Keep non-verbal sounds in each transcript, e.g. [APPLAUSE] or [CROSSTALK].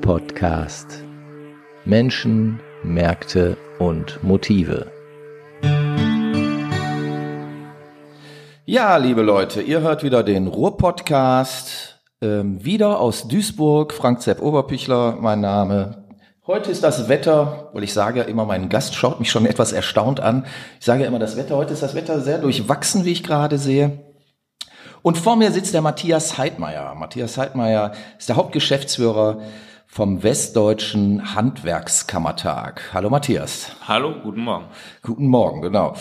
Ruhr-Podcast. Menschen, Märkte und Motive. Ja, liebe Leute, ihr hört wieder den Ruhr-Podcast. Ähm, wieder aus Duisburg, Frank Zepp Oberpichler, mein Name. Heute ist das Wetter, weil ich sage ja immer, mein Gast schaut mich schon etwas erstaunt an. Ich sage ja immer, das Wetter, heute ist das Wetter sehr durchwachsen, wie ich gerade sehe. Und vor mir sitzt der Matthias Heidmeier. Matthias Heidmeier ist der Hauptgeschäftsführer vom Westdeutschen Handwerkskammertag. Hallo Matthias. Hallo, guten Morgen. Guten Morgen, genau.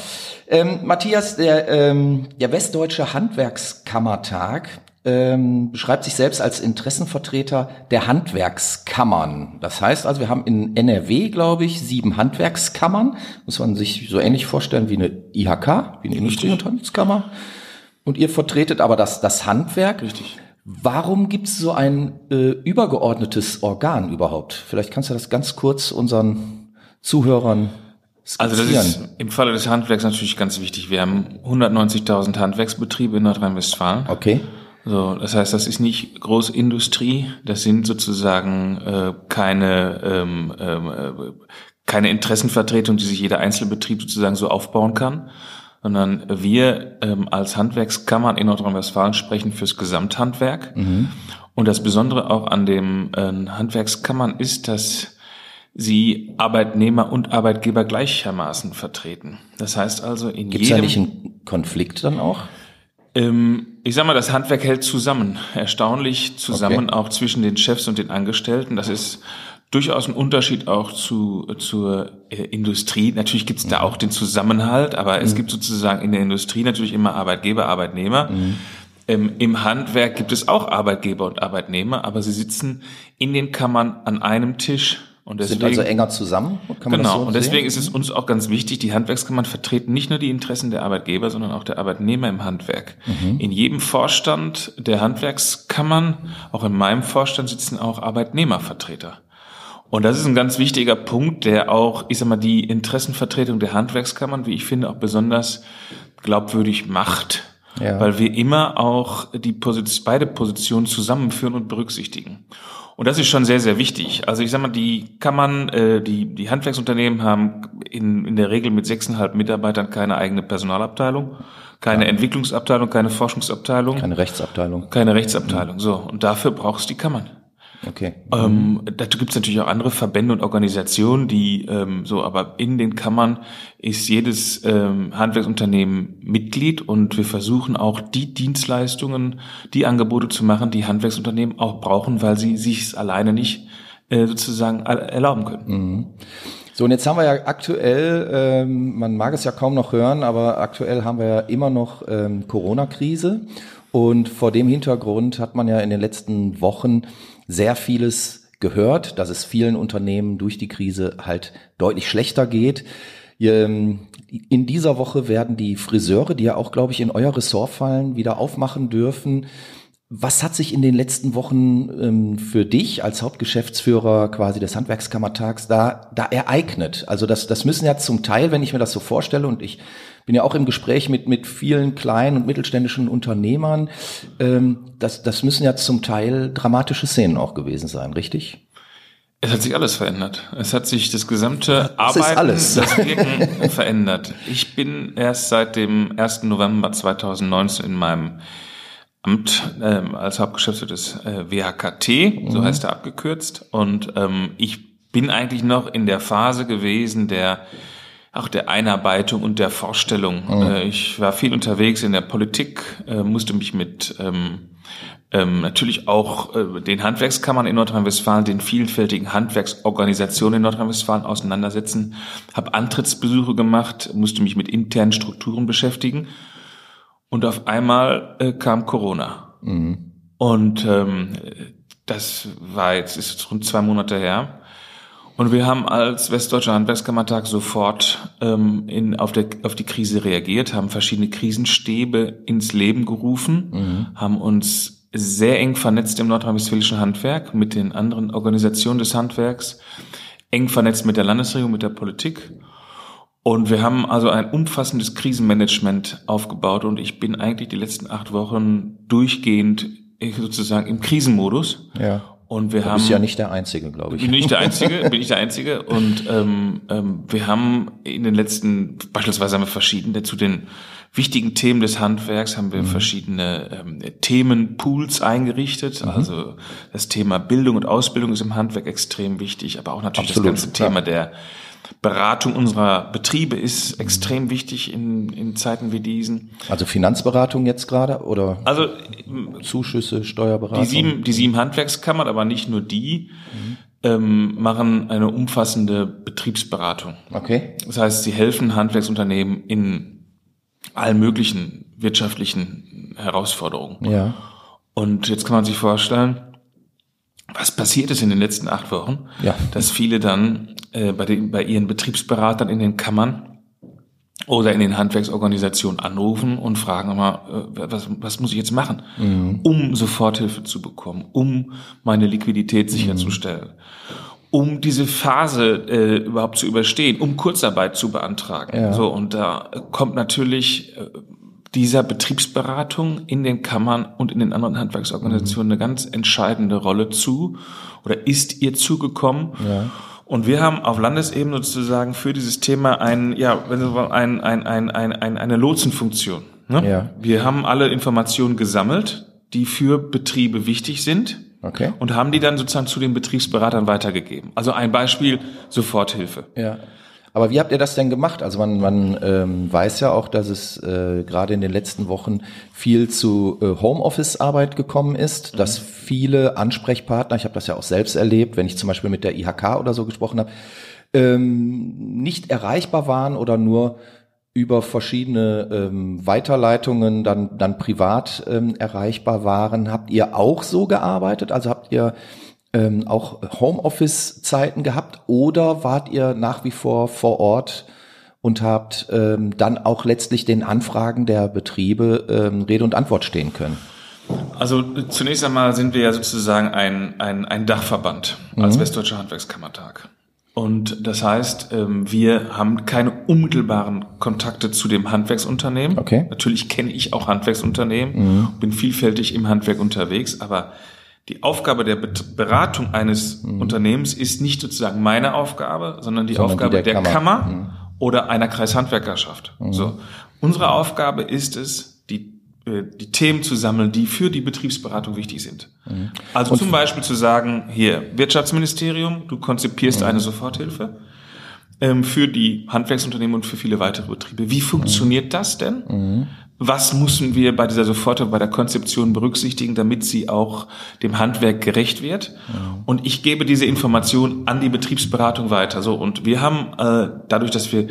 Ähm, Matthias, der, ähm, der Westdeutsche Handwerkskammertag ähm, beschreibt sich selbst als Interessenvertreter der Handwerkskammern. Das heißt also, wir haben in NRW, glaube ich, sieben Handwerkskammern. Muss man sich so ähnlich vorstellen wie eine IHK, wie eine Industrie- und Handelskammer. Und ihr vertretet aber das, das Handwerk. Richtig. Warum gibt es so ein äh, übergeordnetes Organ überhaupt? Vielleicht kannst du das ganz kurz unseren Zuhörern skizzieren. Also das ist im Falle des Handwerks natürlich ganz wichtig. Wir haben 190.000 Handwerksbetriebe in Nordrhein-Westfalen. Okay. So, das heißt, das ist nicht Großindustrie. Das sind sozusagen äh, keine ähm, ähm, äh, keine Interessenvertretung, die sich jeder Einzelbetrieb sozusagen so aufbauen kann, sondern wir ähm, als Handwerkskammern in Nordrhein-Westfalen sprechen fürs Gesamthandwerk. Und das Besondere auch an dem äh, Handwerkskammern ist, dass sie Arbeitnehmer und Arbeitgeber gleichermaßen vertreten. Das heißt also in Gibt es da jedem nicht einen Konflikt dann auch? ähm, ich sag mal, das Handwerk hält zusammen. Erstaunlich zusammen Okay. auch zwischen den Chefs und den Angestellten. Das ist durchaus ein Unterschied auch zu, zur äh, Industrie. Natürlich gibt's da auch den Zusammenhalt, aber es gibt sozusagen in der Industrie natürlich immer Arbeitgeber, Arbeitnehmer. Ähm, Im Handwerk gibt es auch Arbeitgeber und Arbeitnehmer, aber sie sitzen in den Kammern an einem Tisch. Und Sind deswegen, also enger zusammen? Kann man das Genau, so und deswegen sehen? ist es uns auch ganz wichtig, die Handwerkskammern vertreten nicht nur die Interessen der Arbeitgeber, sondern auch der Arbeitnehmer im Handwerk. Mhm. In jedem Vorstand der Handwerkskammern, auch in meinem Vorstand sitzen auch Arbeitnehmervertreter. Und das ist ein ganz wichtiger Punkt, der auch, ich sag mal, die Interessenvertretung der Handwerkskammern, wie ich finde, auch besonders glaubwürdig macht. Ja. Weil wir immer auch die Position, beide Positionen zusammenführen und berücksichtigen. Und das ist schon sehr, sehr wichtig. Also ich sag mal, die Kammern, äh, die, die Handwerksunternehmen haben in, in der Regel mit sechseinhalb Mitarbeitern keine eigene Personalabteilung, keine Entwicklungsabteilung, keine Forschungsabteilung, keine, Keine Rechtsabteilung. Rechtsabteilung. So, und dafür brauchst du die Kammern. Okay. Ähm, dazu gibt es natürlich auch andere Verbände und Organisationen, die ähm, so, aber in den Kammern ist jedes ähm, Handwerksunternehmen Mitglied und wir versuchen auch die Dienstleistungen, die Angebote zu machen, die Handwerksunternehmen auch brauchen, weil sie sich es alleine nicht äh, sozusagen er- erlauben können. So, und jetzt haben wir ja aktuell, ähm, man mag es ja kaum noch hören, aber aktuell haben wir ja immer noch ähm, Corona-Krise. Und vor dem Hintergrund hat man ja in den letzten Wochen sehr vieles gehört, dass es vielen Unternehmen durch die Krise halt deutlich schlechter geht. Ähm, In dieser Woche werden die Friseure, die ja auch, glaube ich, in euer Ressort fallen, wieder aufmachen dürfen. Was hat sich in den letzten Wochen ähm, für dich als Hauptgeschäftsführer quasi des Handwerkskammertags da, da ereignet? Also das, das müssen ja zum Teil, wenn ich mir das so vorstelle, und ich bin ja auch im Gespräch mit, mit vielen kleinen und mittelständischen Unternehmern, ähm, das, das müssen ja zum Teil dramatische Szenen auch gewesen sein, richtig? Es hat sich alles verändert. Es hat sich das gesamte Das Arbeiten, alles. das Wirken [LAUGHS] verändert. Ich bin erst seit dem 1. November 2019 in meinem Amt ähm, als Hauptgeschäftsführer des äh, WHKT, so heißt er abgekürzt. Und ähm, ich bin eigentlich noch in der Phase gewesen der auch der Einarbeitung und der Vorstellung. Äh, ich war viel unterwegs in der Politik, äh, musste mich mit ähm, ähm, natürlich auch äh, den Handwerkskammern in Nordrhein-Westfalen, den vielfältigen Handwerksorganisationen in Nordrhein-Westfalen auseinandersetzen, habe Antrittsbesuche gemacht, musste mich mit internen Strukturen beschäftigen und auf einmal äh, kam Corona. Und ähm, das war jetzt ist jetzt rund zwei Monate her. Und wir haben als Westdeutscher Handwerkskammertag sofort ähm, in, auf, der, auf die Krise reagiert, haben verschiedene Krisenstäbe ins Leben gerufen, haben uns sehr eng vernetzt im nordrhein-westfälischen Handwerk mit den anderen Organisationen des Handwerks, eng vernetzt mit der Landesregierung, mit der Politik. Und wir haben also ein umfassendes Krisenmanagement aufgebaut und ich bin eigentlich die letzten acht Wochen durchgehend äh, sozusagen im Krisenmodus Ja. Und wir Du haben bist ja nicht der Einzige, glaube ich. bin ich der [LAUGHS] Einzige, bin ich der Einzige. Und ähm, ähm, wir haben in den letzten, beispielsweise haben wir verschiedene, zu den wichtigen Themen des Handwerks haben Mhm. wir verschiedene ähm, Themenpools eingerichtet. Mhm. Also das Thema Bildung und Ausbildung ist im Handwerk extrem wichtig, aber auch natürlich Absolut, das ganze klar. Thema der Beratung unserer Betriebe ist extrem wichtig in, in Zeiten wie diesen. Also Finanzberatung jetzt gerade oder Also Zuschüsse, Steuerberatung? die sieben, die sieben Handwerkskammern, aber nicht nur die, ähm, machen eine umfassende Betriebsberatung. Okay. Das heißt, sie helfen Handwerksunternehmen in allen möglichen wirtschaftlichen Herausforderungen. Ja. Und jetzt kann man sich vorstellen, was passiert ist in den letzten acht Wochen, Ja. dass viele dann äh, bei, den, bei ihren Betriebsberatern in den Kammern oder in den Handwerksorganisationen anrufen und fragen mal, äh, was, was muss ich jetzt machen, um Soforthilfe zu bekommen, um meine Liquidität sicherzustellen, um diese Phase äh, überhaupt zu überstehen, um Kurzarbeit zu beantragen. Ja. So und da kommt natürlich äh, dieser Betriebsberatung in den Kammern und in den anderen Handwerksorganisationen eine ganz entscheidende Rolle zu oder ist ihr zugekommen. Ja. Und wir haben auf Landesebene sozusagen für dieses Thema ein, ja, wenn Sie wollen, ein, ein, ein, ein, ein, eine Lotsenfunktion. Ne? Ja. Wir haben alle Informationen gesammelt, die für Betriebe wichtig sind Okay. und haben die dann sozusagen zu den Betriebsberatern weitergegeben. Also ein Beispiel, Soforthilfe. Ja. Aber wie habt ihr das denn gemacht? Also man, man ähm, weiß ja auch, dass es äh, gerade in den letzten Wochen viel zu äh, Homeoffice-Arbeit gekommen ist, dass viele Ansprechpartner, ich habe das ja auch selbst erlebt, wenn ich zum Beispiel mit der IHK oder so gesprochen habe, ähm, nicht erreichbar waren oder nur über verschiedene ähm, Weiterleitungen dann, dann privat ähm, erreichbar waren. Habt ihr auch so gearbeitet? Also habt ihr ähm, auch Homeoffice-Zeiten gehabt oder wart ihr nach wie vor vor Ort und habt ähm, dann auch letztlich den Anfragen der Betriebe ähm, Rede und Antwort stehen können? Also zunächst einmal sind wir ja sozusagen ein, ein, ein Dachverband als Westdeutscher Handwerkskammertag. Und das heißt, ähm, wir haben keine unmittelbaren Kontakte zu dem Handwerksunternehmen. Okay. Natürlich kenne ich auch Handwerksunternehmen, bin vielfältig im Handwerk unterwegs, aber die Aufgabe der Beratung eines Unternehmens ist nicht sozusagen meine Aufgabe, sondern die Sondern die Aufgabe der der, Kammer. Kammer, oder einer Kreishandwerkerschaft. So. Unsere Aufgabe ist es, die, äh, die Themen zu sammeln, die für die Betriebsberatung wichtig sind. Also zum Beispiel zu sagen, hier, Wirtschaftsministerium, du konzipierst eine Soforthilfe ähm, für die Handwerksunternehmen und für viele weitere Betriebe. Wie funktioniert das denn? Was müssen wir bei dieser Soforthilfe, bei der Konzeption berücksichtigen, damit sie auch dem Handwerk gerecht wird? Und ich gebe diese Information an die Betriebsberatung weiter. So und wir haben äh, dadurch, dass wir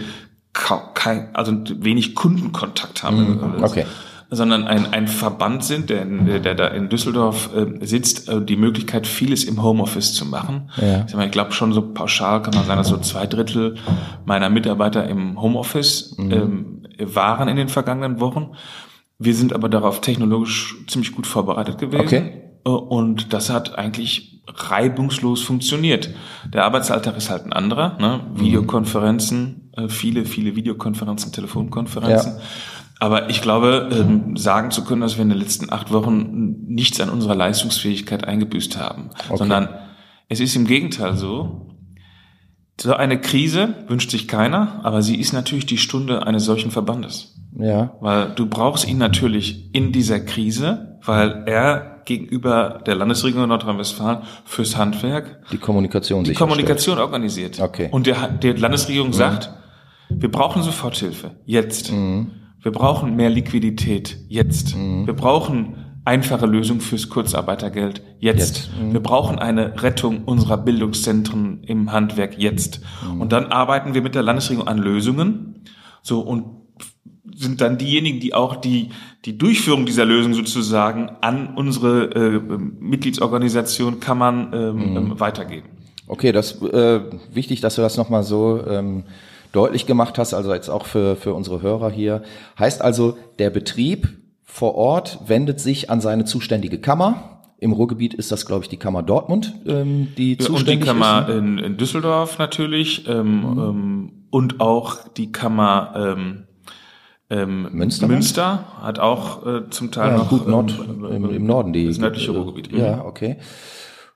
kein, also wenig Kundenkontakt haben, äh, okay. sondern ein, ein Verband sind, der, in- der, da in Düsseldorf äh, sitzt, äh, die Möglichkeit, vieles im Homeoffice zu machen. Ja. Ich, ich glaube schon so pauschal kann man sagen, dass so zwei Drittel meiner Mitarbeiter im Homeoffice ähm, waren in den vergangenen Wochen. Wir sind aber darauf technologisch ziemlich gut vorbereitet gewesen. Okay. Äh, Und das hat eigentlich reibungslos funktioniert. Der Arbeitsalltag ist halt ein anderer. Ne? Videokonferenzen, äh, viele, viele Videokonferenzen, Telefonkonferenzen. Ja. Aber ich glaube, ähm, sagen zu können, dass wir in den letzten acht Wochen nichts an unserer Leistungsfähigkeit eingebüßt haben, sondern es ist im Gegenteil so, so eine Krise wünscht sich keiner, aber sie ist natürlich die Stunde eines solchen Verbandes. Ja. Weil du brauchst ihn natürlich in dieser Krise, weil er gegenüber der Landesregierung Nordrhein-Westfalen fürs Handwerk Die Kommunikation die. Kommunikation organisiert. Okay. Und der, der Landesregierung sagt, wir brauchen Soforthilfe. Jetzt. Wir brauchen mehr Liquidität. Jetzt. Wir brauchen einfache Lösungen fürs Kurzarbeitergeld. Jetzt. Wir brauchen eine Rettung unserer Bildungszentren im Handwerk. Jetzt. Und dann arbeiten wir mit der Landesregierung an Lösungen. So, und sind dann diejenigen, die auch die, die Durchführung dieser Lösung sozusagen an unsere äh, Mitgliedsorganisation, Kammern ähm, ähm, weitergeben. Okay, das äh, wichtig, dass du das nochmal so ähm, deutlich gemacht hast, also jetzt auch für, für unsere Hörer hier. Heißt also, der Betrieb vor Ort wendet sich an seine zuständige Kammer. Im Ruhrgebiet ist das, glaube ich, die Kammer Dortmund, ähm, die Ja, und die zuständig Kammer ist. in, in Düsseldorf natürlich ähm, ähm, und auch die Kammer ähm, ähm, Münster? Münster hat auch äh, zum Teil Ja, noch gut, Nord, ähm, im, im Norden die das nördliche äh, Ruhrgebiet. Ja, okay.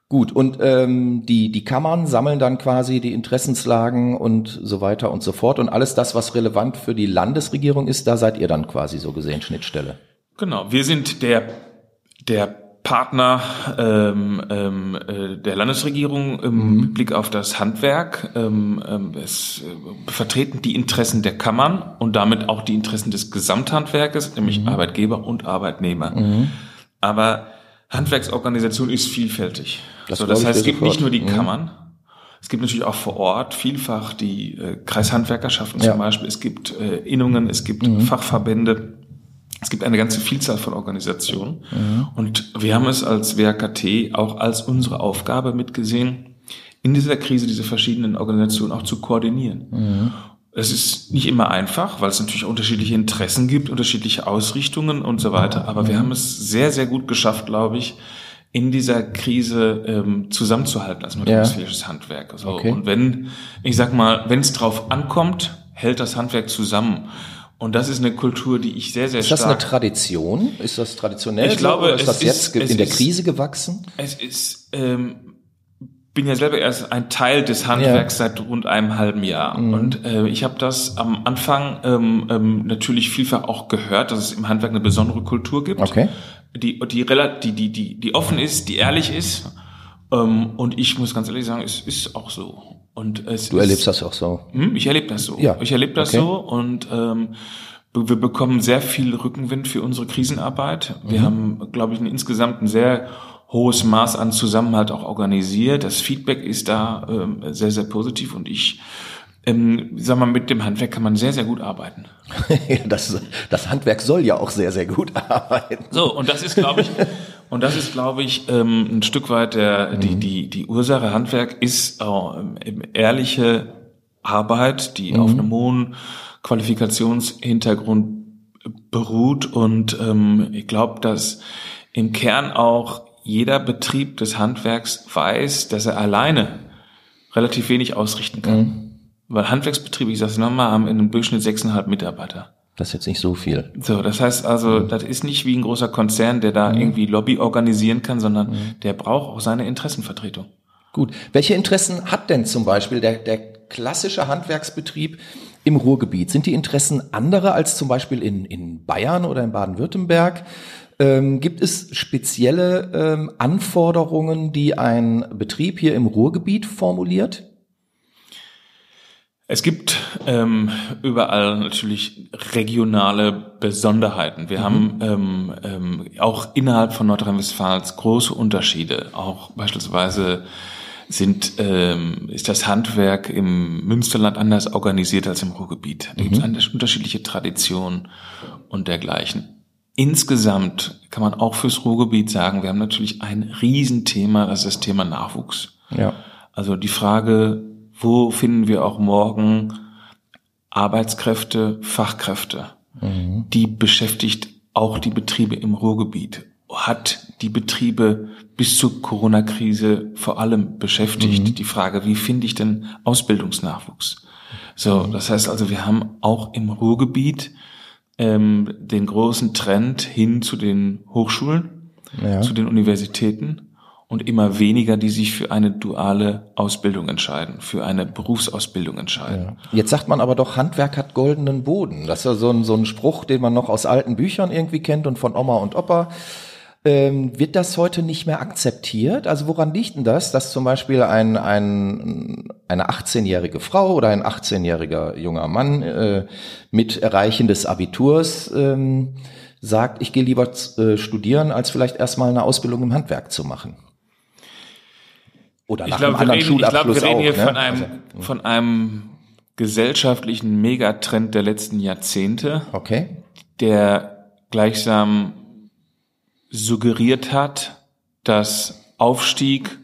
Gut, und ähm, die, die Kammern sammeln dann quasi die Interessenslagen und so weiter und so fort. Und alles das, was relevant für die Landesregierung ist, da seid ihr dann quasi so gesehen Schnittstelle. Genau, wir sind der, der Partner ähm, ähm, äh, der Landesregierung im mhm. Blick auf das Handwerk. Ähm, ähm, es äh, vertreten die Interessen der Kammern und damit auch die Interessen des Gesamthandwerkes, nämlich mhm. Arbeitgeber und Arbeitnehmer. Mhm. Aber Handwerksorganisation ist vielfältig. Das, so, das heißt, es gibt sofort. nicht nur die mhm. Kammern, es gibt natürlich auch vor Ort vielfach die äh, Kreishandwerkerschaften ja. zum Beispiel, es gibt äh, Innungen, es gibt mhm. Fachverbände, es gibt eine ganze Vielzahl von Organisationen. Mhm. Und wir haben es als WRKT auch als unsere Aufgabe mitgesehen, in dieser Krise diese verschiedenen Organisationen auch zu koordinieren. Mhm. Es ist nicht immer einfach, weil es natürlich unterschiedliche Interessen gibt, unterschiedliche Ausrichtungen und so weiter. Aber wir haben es sehr, sehr gut geschafft, glaube ich, in dieser Krise ähm, zusammenzuhalten als notwendiges ja. Handwerk. So. Okay. Und wenn, ich sag mal, wenn es drauf ankommt, hält das Handwerk zusammen. Und das ist eine Kultur, die ich sehr, sehr ist stark... Ist das eine Tradition? Ist das traditionell? Ich glaube, oder ist das jetzt ist, in der Krise gewachsen? Es ist... Ähm, bin ja selber erst ein Teil des Handwerks ja. seit rund einem halben Jahr. Mhm. Und äh, ich habe das am Anfang ähm, ähm, natürlich vielfach auch gehört, dass es im Handwerk eine besondere Kultur gibt, okay. die, die, die, die, die, die offen ist, die ehrlich ist. Ähm, und ich muss ganz ehrlich sagen, es ist auch so. Und es du erlebst das auch so? Hm, ich erlebe das so. Ja. Ich erlebe das okay. so und ähm, wir bekommen sehr viel Rückenwind für unsere Krisenarbeit. Wir mhm. haben, glaube ich, insgesamt ein sehr hohes Maß an Zusammenhalt auch organisiert. Das Feedback ist da ähm, sehr, sehr positiv und ich ähm, sag mal, mit dem Handwerk kann man sehr, sehr gut arbeiten. [LAUGHS] das, das Handwerk soll ja auch sehr, sehr gut [LAUGHS] arbeiten. So, und das ist, glaube ich, [LAUGHS] und das ist, glaube ich, ähm, ein Stück weit der, mhm. die, die, die Ursache. Handwerk ist äh, ehrliche Arbeit, die mhm. auf einem hohen Qualifikationshintergrund beruht. Und ähm, ich glaube, dass im Kern auch jeder Betrieb des Handwerks weiß, dass er alleine relativ wenig ausrichten kann. Mhm. Weil Handwerksbetriebe, ich sage es nochmal, haben in einem Durchschnitt sechseinhalb Mitarbeiter. Das ist jetzt nicht so viel. So, das heißt also, mhm. das ist nicht wie ein großer Konzern, der da mhm. irgendwie Lobby organisieren kann, sondern mhm. der braucht auch seine Interessenvertretung. Gut. Welche Interessen hat denn zum Beispiel der, der klassische Handwerksbetrieb im Ruhrgebiet? Sind die Interessen andere als zum Beispiel in, in Bayern oder in Baden-Württemberg? Ähm, gibt es spezielle ähm, Anforderungen, die ein Betrieb hier im Ruhrgebiet formuliert? Es gibt ähm, überall natürlich regionale Besonderheiten. Wir mhm. haben ähm, ähm, auch innerhalb von Nordrhein-Westfalen große Unterschiede. Auch beispielsweise sind, ähm, ist das Handwerk im Münsterland anders organisiert als im Ruhrgebiet. Da mhm. gibt es unterschiedliche Traditionen und dergleichen. Insgesamt kann man auch fürs Ruhrgebiet sagen, wir haben natürlich ein Riesenthema, das ist das Thema Nachwuchs. Ja. Also die Frage, wo finden wir auch morgen Arbeitskräfte, Fachkräfte? Mhm. Die beschäftigt auch die Betriebe im Ruhrgebiet. Hat die Betriebe bis zur Corona-Krise vor allem beschäftigt. Mhm. Die Frage, wie finde ich denn Ausbildungsnachwuchs? So, das heißt also, wir haben auch im Ruhrgebiet ähm, den großen Trend hin zu den Hochschulen, ja. zu den Universitäten und immer weniger, die sich für eine duale Ausbildung entscheiden, für eine Berufsausbildung entscheiden. Ja. Jetzt sagt man aber doch, Handwerk hat goldenen Boden. Das ist ja so ein, so ein Spruch, den man noch aus alten Büchern irgendwie kennt und von Oma und Opa. Ähm, wird das heute nicht mehr akzeptiert? Also woran liegt denn das, dass zum Beispiel ein, ein, eine 18-jährige Frau oder ein 18-jähriger junger Mann äh, mit Erreichen des Abiturs ähm, sagt, ich gehe lieber äh, studieren, als vielleicht erstmal eine Ausbildung im Handwerk zu machen? Oder nach ich glaube, einem anderen reden, Ich glaube, wir reden hier ne? von, einem, also, hm. von einem gesellschaftlichen Megatrend der letzten Jahrzehnte, okay. der gleichsam suggeriert hat, dass Aufstieg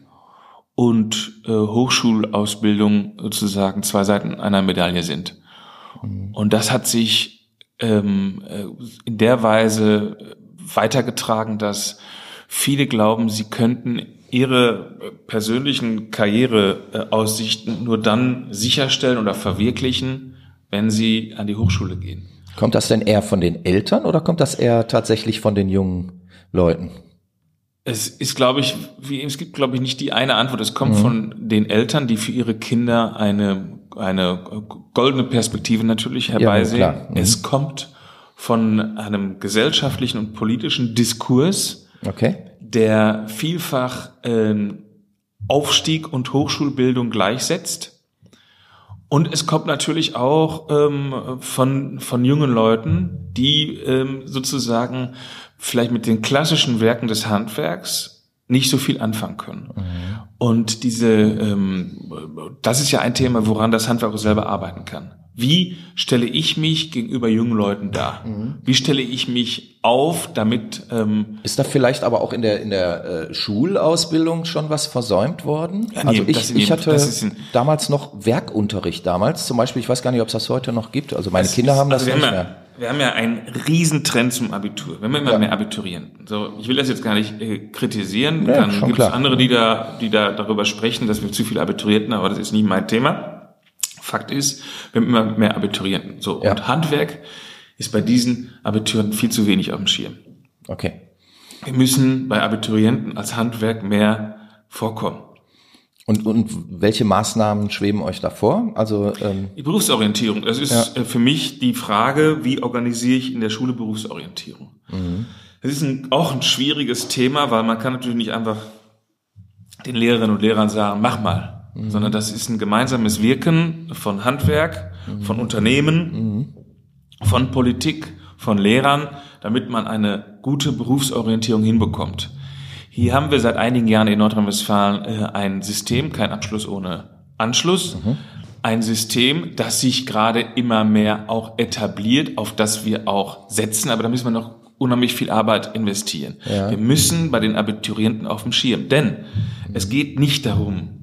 und äh, Hochschulausbildung sozusagen zwei Seiten einer Medaille sind. Mhm. Und das hat sich ähm, äh, in der Weise weitergetragen, dass viele glauben, sie könnten ihre persönlichen Karriereaussichten nur dann sicherstellen oder verwirklichen, wenn sie an die Hochschule gehen. Kommt das denn eher von den Eltern oder kommt das eher tatsächlich von den jungen Leuten? Es ist, glaube ich, wie, es gibt, glaube ich, nicht die eine Antwort. Es kommt mhm. von den Eltern, die für ihre Kinder eine, eine goldene Perspektive natürlich herbeisehen. Ja, mhm. Es kommt von einem gesellschaftlichen und politischen Diskurs, okay. Der vielfach ähm, Aufstieg und Hochschulbildung gleichsetzt. Und es kommt natürlich auch ähm, von, von jungen Leuten, die ähm, sozusagen vielleicht mit den klassischen Werken des Handwerks nicht so viel anfangen können. Mhm. Und diese, ähm, das ist ja ein Thema, woran das Handwerk selber arbeiten kann. Wie stelle ich mich gegenüber jungen Leuten dar? Mhm. Wie stelle ich mich auf, damit ähm, ist da vielleicht aber auch in der in der äh, Schulausbildung schon was versäumt worden? Ja, also ich, ich hatte ein, damals noch Werkunterricht damals, zum Beispiel. Ich weiß gar nicht, ob es das heute noch gibt. Also meine Kinder haben das also nicht haben mehr. Ja, wir haben ja einen Riesentrend zum Abitur. Wir haben immer ja. mehr Abiturienten. So, ich will das jetzt gar nicht äh, kritisieren. Ja, Dann gibt es andere, die da die da darüber sprechen, dass wir zu viele Abiturienten, haben, aber das ist nicht mein Thema. Fakt ist, wir haben immer mehr Abiturienten. So, ja. und Handwerk ist bei diesen Abiturienten viel zu wenig auf dem Schirm. Okay. Wir müssen bei Abiturienten als Handwerk mehr vorkommen. Und, und welche Maßnahmen schweben euch davor? Also ähm die Berufsorientierung. Das ist ja. Äh, für mich die Frage, wie organisiere ich in der Schule Berufsorientierung? Mhm. Das ist ein, auch ein schwieriges Thema, weil man kann natürlich nicht einfach den Lehrerinnen und Lehrern sagen, mach mal mhm. sondern das ist ein gemeinsames Wirken von Handwerk, mhm. von Unternehmen, mhm. von Politik, von Lehrern, damit man eine gute Berufsorientierung hinbekommt. Hier haben wir seit einigen Jahren in Nordrhein-Westfalen äh, ein System, kein Abschluss ohne Anschluss. Ein System, das sich gerade immer mehr auch etabliert, auf das wir auch setzen, aber da müssen wir noch unheimlich viel Arbeit investieren. Ja. Wir müssen bei den Abiturienten auf dem Schirm, denn es geht nicht darum,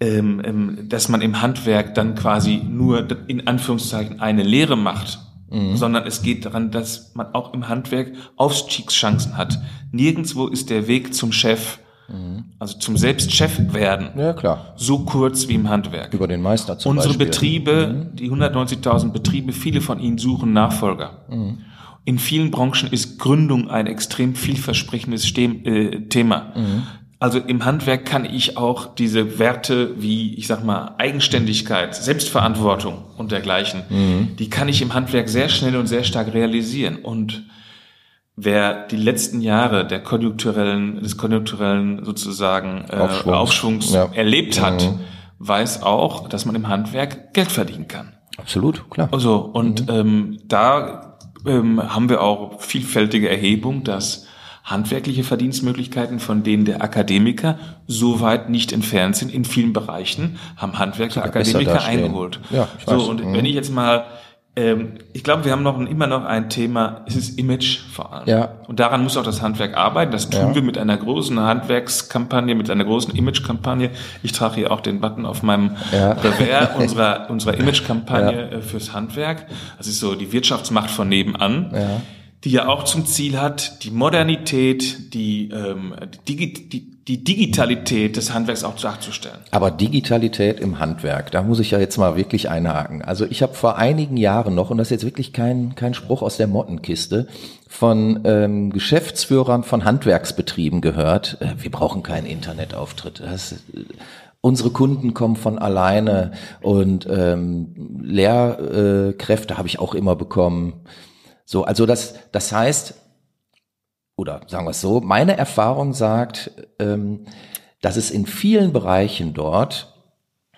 ähm, ähm, dass man im Handwerk dann quasi nur in Anführungszeichen eine Lehre macht, mhm. sondern es geht daran, dass man auch im Handwerk Aufstiegschancen hat. Nirgendwo ist der Weg zum Chef, mhm. also zum Selbstchef werden, ja, klar. so kurz wie im Handwerk. Über den Meister zum Unsere Beispiel. Betriebe, mhm. die 190.000 Betriebe, viele von ihnen suchen Nachfolger. Mhm. In vielen Branchen ist Gründung ein extrem vielversprechendes äh, Thema. Mhm. Also im Handwerk kann ich auch diese Werte wie, ich sag mal, Eigenständigkeit, Selbstverantwortung und dergleichen, mhm. die kann ich im Handwerk sehr schnell und sehr stark realisieren. Und wer die letzten Jahre der konjunkturellen, des konjunkturellen sozusagen äh, Aufschwungs, Aufschwungs ja. erlebt hat, mhm. weiß auch, dass man im Handwerk Geld verdienen kann. Absolut, klar. Also, und mhm. ähm, da ähm, haben wir auch vielfältige Erhebung, dass handwerkliche Verdienstmöglichkeiten, von denen der Akademiker so weit nicht entfernt sind. In vielen Bereichen haben Handwerker Akademiker eingeholt. Ja, ich weiß. So, und mhm. wenn ich jetzt mal ähm, ich glaube, wir haben noch immer noch ein Thema, es ist Image vor allem. Ja. Und daran muss auch das Handwerk arbeiten. Das tun ja. wir mit einer großen Handwerkskampagne, mit einer großen Imagekampagne. Ich trage hier auch den Button auf meinem ja. Revers [LAUGHS] unserer, unserer Imagekampagne ja. Äh, fürs Handwerk. Das ist so die Wirtschaftsmacht von nebenan. Ja die ja auch zum Ziel hat, die Modernität, die, ähm, die, die, die Digitalität des Handwerks auch darzustellen. Aber Digitalität im Handwerk, da muss ich ja jetzt mal wirklich einhaken. Also ich habe vor einigen Jahren noch, und das ist jetzt wirklich kein, kein Spruch aus der Mottenkiste, von ähm, Geschäftsführern von Handwerksbetrieben gehört, äh, wir brauchen keinen Internetauftritt. Das, äh, unsere Kunden kommen von alleine und ähm, Lehrkräfte habe ich auch immer bekommen so, also das, das heißt, oder sagen wir es so, meine Erfahrung sagt, ähm, dass es in vielen Bereichen dort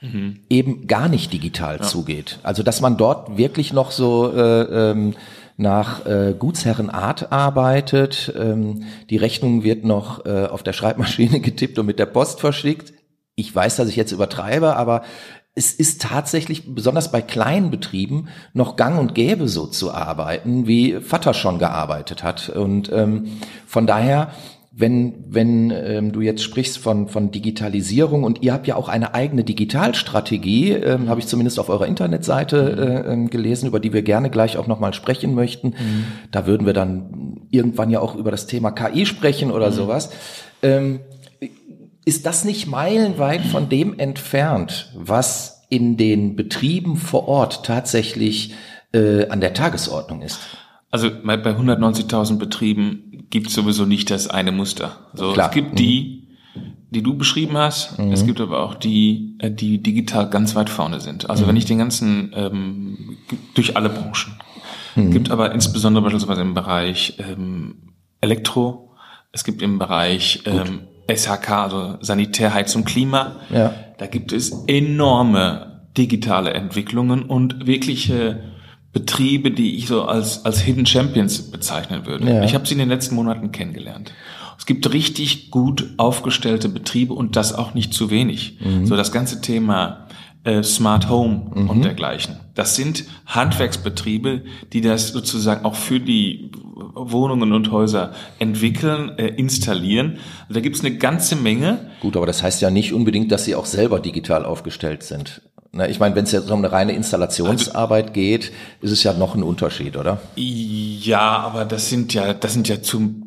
mhm. eben gar nicht digital ja. zugeht. Also dass man dort wirklich noch so äh, ähm, nach äh, Gutsherrenart arbeitet. Ähm, die Rechnung wird noch äh, auf der Schreibmaschine [LAUGHS] getippt und mit der Post verschickt. Ich weiß, dass ich jetzt übertreibe, aber es ist tatsächlich, besonders bei kleinen Betrieben, noch gang und gäbe so zu arbeiten, wie Vater schon gearbeitet hat. Und ähm, von daher, wenn, wenn ähm, du jetzt sprichst von, von Digitalisierung und ihr habt ja auch eine eigene Digitalstrategie, ähm, habe ich zumindest auf eurer Internetseite äh, ähm, gelesen, über die wir gerne gleich auch nochmal sprechen möchten. Mhm. Da würden wir dann irgendwann ja auch über das Thema KI sprechen oder mhm. sowas. Ähm, ist das nicht meilenweit von dem entfernt, was in den Betrieben vor Ort tatsächlich äh, an der Tagesordnung ist? Also bei 190.000 Betrieben gibt es sowieso nicht das eine Muster. So, es gibt die, die du beschrieben hast. Mhm. Es gibt aber auch die, äh, die digital ganz weit vorne sind. Also mhm. wenn ich den ganzen ähm, durch alle Branchen mhm. gibt aber insbesondere beispielsweise im Bereich ähm, Elektro. Es gibt im Bereich ähm, SHK, also Sanitär, Heizung, Klima. Ja. Da gibt es enorme digitale Entwicklungen und wirkliche Betriebe, die ich so als, als Hidden Champions bezeichnen würde. Ja. Ich habe sie in den letzten Monaten kennengelernt. Es gibt richtig gut aufgestellte Betriebe und das auch nicht zu wenig. Mhm. So das ganze Thema äh, Smart Home mhm. und dergleichen. Das sind Handwerksbetriebe, die das sozusagen auch für die Wohnungen und Häuser entwickeln, äh, installieren. Da gibt es eine ganze Menge. Gut, aber das heißt ja nicht unbedingt, dass sie auch selber digital aufgestellt sind. Ne, ich meine, wenn es jetzt um eine reine Installationsarbeit geht, ist es ja noch ein Unterschied, oder? Ja, aber das sind ja, das sind ja zum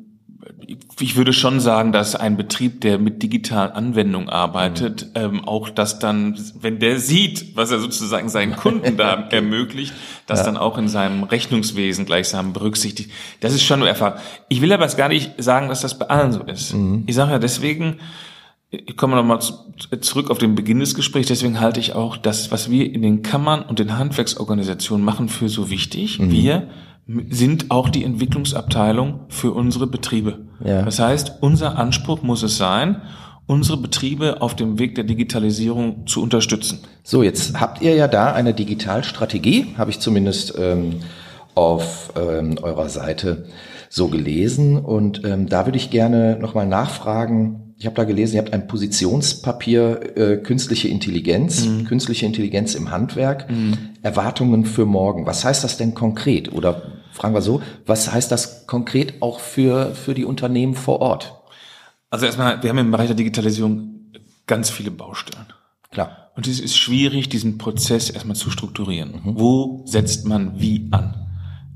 ich würde schon sagen, dass ein Betrieb, der mit digitalen Anwendungen arbeitet, mhm. ähm, auch das dann, wenn der sieht, was er sozusagen seinen Kunden da [LAUGHS] [LAUGHS] ermöglicht, das ja. dann auch in seinem Rechnungswesen gleichsam berücksichtigt. Das ist schon einfach. Ich will aber jetzt gar nicht sagen, dass das bei allen so ist. Mhm. Ich sage ja deswegen, ich komme nochmal zurück auf den Beginn des Gesprächs. Deswegen halte ich auch das, was wir in den Kammern und den Handwerksorganisationen machen, für so wichtig. Mhm. Wir sind auch die Entwicklungsabteilung für unsere Betriebe. Ja. Das heißt, unser Anspruch muss es sein, unsere Betriebe auf dem Weg der Digitalisierung zu unterstützen. So, jetzt habt ihr ja da eine Digitalstrategie, habe ich zumindest ähm, auf ähm, eurer Seite so gelesen. Und ähm, da würde ich gerne nochmal nachfragen, ich habe da gelesen, ihr habt ein Positionspapier äh, künstliche Intelligenz, mhm. künstliche Intelligenz im Handwerk, mhm. Erwartungen für morgen. Was heißt das denn konkret? Oder fragen wir so, was heißt das konkret auch für, für die Unternehmen vor Ort? Also erstmal, wir haben im Bereich der Digitalisierung ganz viele Baustellen. Klar. Und es ist schwierig, diesen Prozess erstmal zu strukturieren. Mhm. Wo setzt man wie an?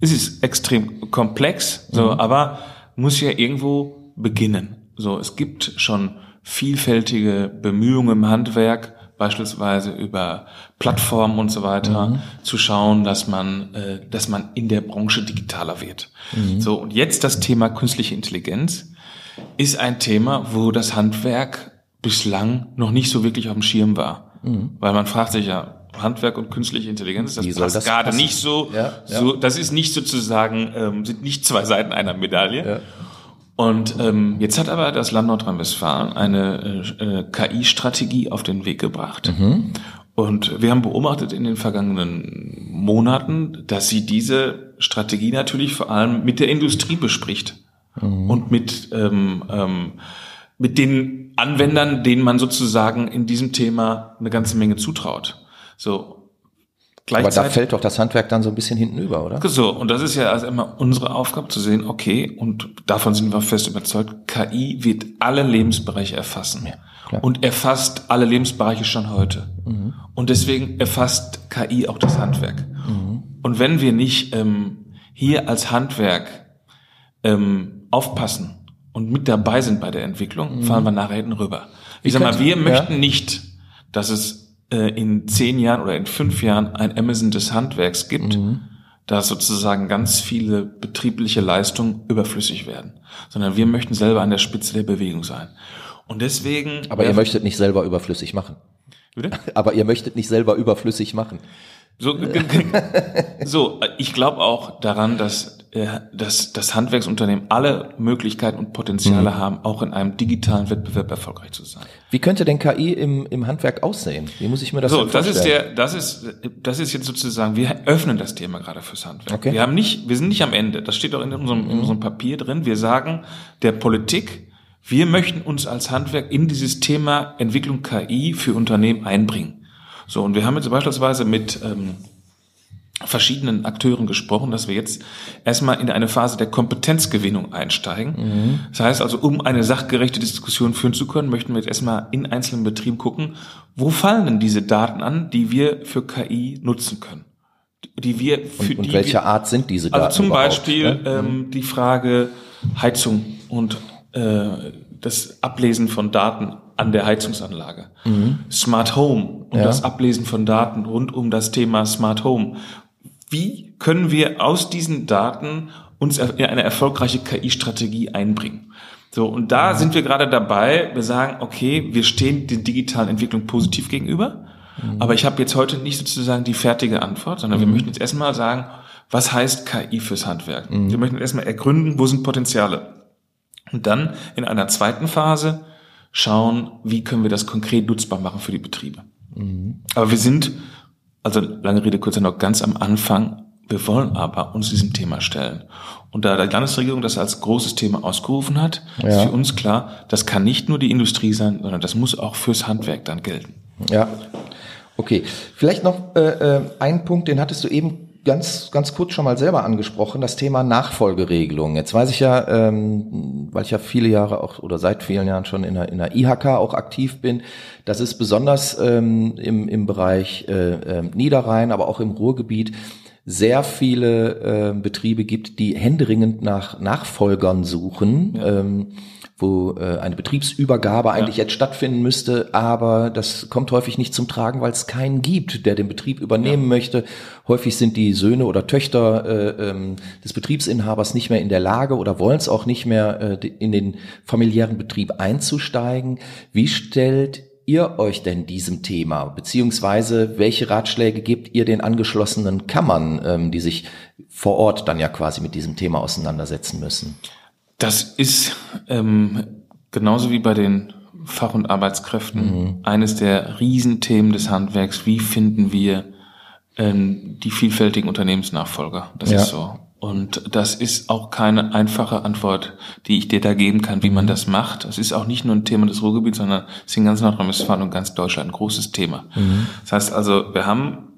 Es ist extrem komplex, so, mhm. aber muss ja irgendwo beginnen. So, es gibt schon vielfältige Bemühungen im Handwerk, beispielsweise über Plattformen und so weiter, mhm. zu schauen, dass man, äh, dass man in der Branche digitaler wird. Mhm. So, und jetzt das Thema künstliche Intelligenz ist ein Thema, wo das Handwerk bislang noch nicht so wirklich auf dem Schirm war. Mhm. Weil man fragt sich ja, Handwerk und künstliche Intelligenz, das Wie passt das gerade passen? nicht so, ja, ja. so, das ist nicht sozusagen, ähm, sind nicht zwei Seiten einer Medaille. Ja. Und ähm, jetzt hat aber das Land Nordrhein-Westfalen eine äh, äh KI-Strategie auf den Weg gebracht. Mhm. Und wir haben beobachtet in den vergangenen Monaten, dass sie diese Strategie natürlich vor allem mit der Industrie bespricht mhm. und mit ähm, ähm, mit den Anwendern, denen man sozusagen in diesem Thema eine ganze Menge zutraut. So aber da fällt doch das Handwerk dann so ein bisschen hinten über, oder? So, und das ist ja also immer unsere Aufgabe zu sehen, okay, und davon sind wir fest überzeugt, KI wird alle Lebensbereiche erfassen. Ja, und erfasst alle Lebensbereiche schon heute. Mhm. Und deswegen erfasst KI auch das Handwerk. Mhm. Und wenn wir nicht ähm, hier als Handwerk ähm, aufpassen und mit dabei sind bei der Entwicklung, mhm. fahren wir nachher hinten rüber. Ich, ich sag mal, wir möchten nicht, dass es äh, in zehn Jahren oder in fünf Jahren ein Amazon des Handwerks gibt, mhm. da sozusagen ganz viele betriebliche Leistungen überflüssig werden, sondern wir möchten selber an der Spitze der Bewegung sein. Und deswegen. Aber ihr möchtet nicht selber überflüssig machen. Bitte? [LAUGHS] Aber ihr möchtet nicht selber überflüssig machen. So, so ich glaube auch daran, dass, dass das Handwerksunternehmen alle Möglichkeiten und Potenziale mhm. haben, auch in einem digitalen Wettbewerb erfolgreich zu sein. Wie könnte denn KI im, im Handwerk aussehen? Wie muss ich mir das so, das ist der, das ist, das ist jetzt sozusagen, wir öffnen das Thema gerade fürs Handwerk. Okay. Wir haben nicht, wir sind nicht am Ende. Das steht auch in unserem, in mhm. unserem Papier drin. Wir sagen der Politik, wir möchten uns als Handwerk in dieses Thema Entwicklung KI für Unternehmen einbringen. So, und wir haben jetzt beispielsweise mit ähm, verschiedenen Akteuren gesprochen, dass wir jetzt erstmal in eine Phase der Kompetenzgewinnung einsteigen. Mhm. Das heißt also, um eine sachgerechte Diskussion führen zu können, möchten wir jetzt erstmal in einzelnen Betrieben gucken, wo fallen denn diese Daten an, die wir für KI nutzen können? Die wir für und, und die welche wir, Art sind diese Daten? Also zum Beispiel ne? ähm, mhm. die Frage Heizung und äh, das Ablesen von Daten an der Heizungsanlage. Mhm. Smart Home und ja. das Ablesen von Daten rund um das Thema Smart Home. Wie können wir aus diesen Daten uns in eine erfolgreiche KI-Strategie einbringen? So, und da sind wir gerade dabei, wir sagen, okay, wir stehen den digitalen Entwicklungen positiv gegenüber, mhm. aber ich habe jetzt heute nicht sozusagen die fertige Antwort, sondern mhm. wir möchten jetzt erstmal sagen, was heißt KI fürs Handwerk? Mhm. Wir möchten erstmal ergründen, wo sind Potenziale? Und dann in einer zweiten Phase schauen, wie können wir das konkret nutzbar machen für die Betriebe. Mhm. Aber wir sind, also lange Rede, kurzer noch ganz am Anfang wir wollen aber uns diesem Thema stellen. Und da die Landesregierung das als großes Thema ausgerufen hat, ja. ist für uns klar, das kann nicht nur die Industrie sein, sondern das muss auch fürs Handwerk dann gelten. Ja. Okay. Vielleicht noch äh, äh ein Punkt, den hattest du eben ganz, ganz kurz schon mal selber angesprochen, das Thema Nachfolgeregelung. Jetzt weiß ich ja, ähm, weil ich ja viele Jahre auch oder seit vielen Jahren schon in der, in der IHK auch aktiv bin, dass es besonders ähm, im, im Bereich äh, äh, Niederrhein, aber auch im Ruhrgebiet sehr viele äh, Betriebe gibt, die händeringend nach Nachfolgern suchen. Ja. Ähm, wo äh, eine Betriebsübergabe eigentlich ja. jetzt stattfinden müsste, aber das kommt häufig nicht zum Tragen, weil es keinen gibt, der den Betrieb übernehmen ja. möchte. Häufig sind die Söhne oder Töchter äh, ähm, des Betriebsinhabers nicht mehr in der Lage oder wollen es auch nicht mehr, äh, in den familiären Betrieb einzusteigen. Wie stellt ihr euch denn diesem Thema? Beziehungsweise welche Ratschläge gebt ihr den angeschlossenen Kammern, ähm, die sich vor Ort dann ja quasi mit diesem Thema auseinandersetzen müssen? Das ist ähm, genauso wie bei den Fach- und Arbeitskräften mhm. eines der Riesenthemen des Handwerks. Wie finden wir ähm, die vielfältigen Unternehmensnachfolger? Das ja. ist so. Und das ist auch keine einfache Antwort, die ich dir da geben kann, wie man mhm. das macht. Es ist auch nicht nur ein Thema des Ruhrgebiets, sondern es ist in ganz Nordrhein-Westfalen und ganz Deutschland ein großes Thema. Mhm. Das heißt also, wir haben